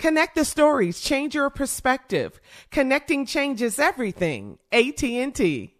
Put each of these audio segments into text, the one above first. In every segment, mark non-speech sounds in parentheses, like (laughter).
Connect the stories, change your perspective. Connecting changes everything. AT&T.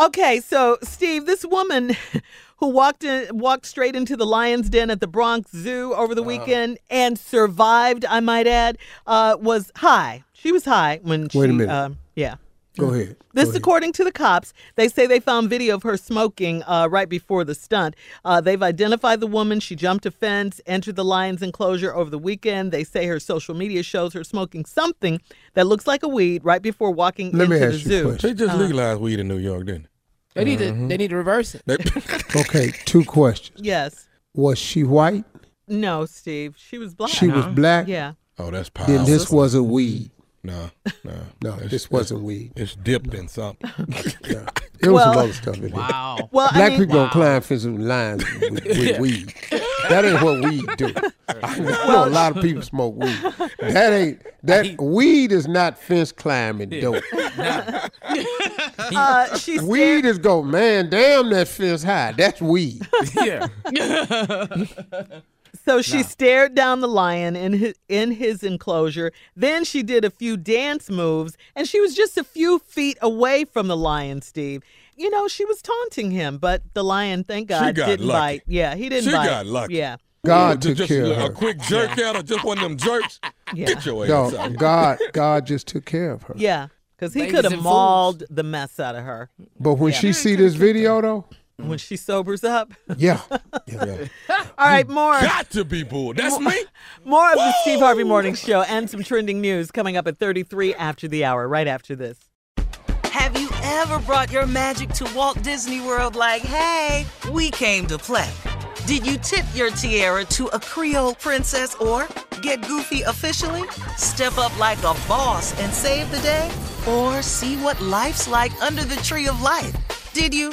Okay, so Steve, this woman (laughs) who walked in, walked straight into the lion's den at the Bronx Zoo over the Uh. weekend and survived, I might add, uh, was high. She was high when she. Wait a minute. Um, yeah. Go ahead. This, Go ahead. according to the cops, they say they found video of her smoking uh, right before the stunt. Uh, they've identified the woman. She jumped a fence, entered the lion's enclosure over the weekend. They say her social media shows her smoking something that looks like a weed right before walking Let me into ask the you zoo. question. They just Uh, legalized weed in New York, didn't They need to they need to reverse it. (laughs) Okay, two questions. Yes. Was she white? No, Steve. She was black. She was black? Yeah. oh, that's powerful. Then this was a weed. No, no, (laughs) No, It's- this wasn't weed. It's dipped in something. (laughs) Yeah. There was (laughs) some Well- other stuff in there. Wow. Well, Black I mean, people don't climb fences with lines with, with weed. That ain't what weed do. I know a lot of people smoke weed. That ain't that weed is not fence climbing dope. uh, she Weed is go, man, damn that fence high. That's weed. yeah. So she stared down the lion in his in his enclosure. Then she did a few dance moves, and she was just a few feet away from the lion. Steve, you know she was taunting him, but the lion, thank God, got didn't lucky. bite. Yeah, he didn't She bite. got lucky. Yeah, God Just- took just care a, of a her. quick (laughs) jerk out or just one of them jerks. (laughs) Yeah. Get your ass No, out. God, God just took care of her. yeah, because he could have and mauled the mess out of her But when she see this video though, Mm. when she sobers up. yeah, yeah. (laughs) (laughs) All right, more. Got to be bull. That's me. (laughs) More of the Steve Harvey Morning Show and some trending news coming up at 33 after the hour, right after this. Have you ever brought your magic to Walt Disney World like, hey, we came to play? Did you tip your tiara to a Creole princess or get goofy officially? Step up like a boss and save the day? Or see what life's like under the tree of life? Did you?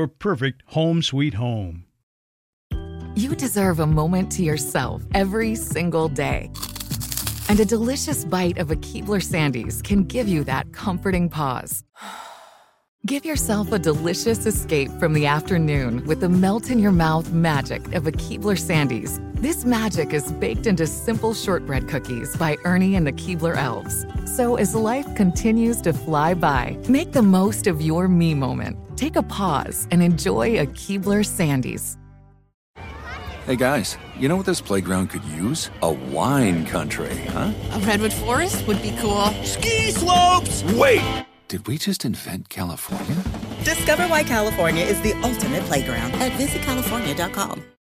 perfect home sweet home. You deserve a moment to yourself every single day. And a delicious bite of a Keebler Sandies can give you that comforting pause. (sighs) Give yourself a delicious escape from the afternoon with the melt in your mouth magic of a Keebler Sandies. This magic is baked into simple shortbread cookies by Ernie and the Keebler Elves. So as life continues to fly by, make the most of your me moment. Take a pause and enjoy a Keebler Sandies. Hey guys, you know what this playground could use? A wine country, huh? A redwood forest would be cool. Ski slopes! Wait! Did we just invent California? Discover why California is the ultimate playground at visitcalifornia.com.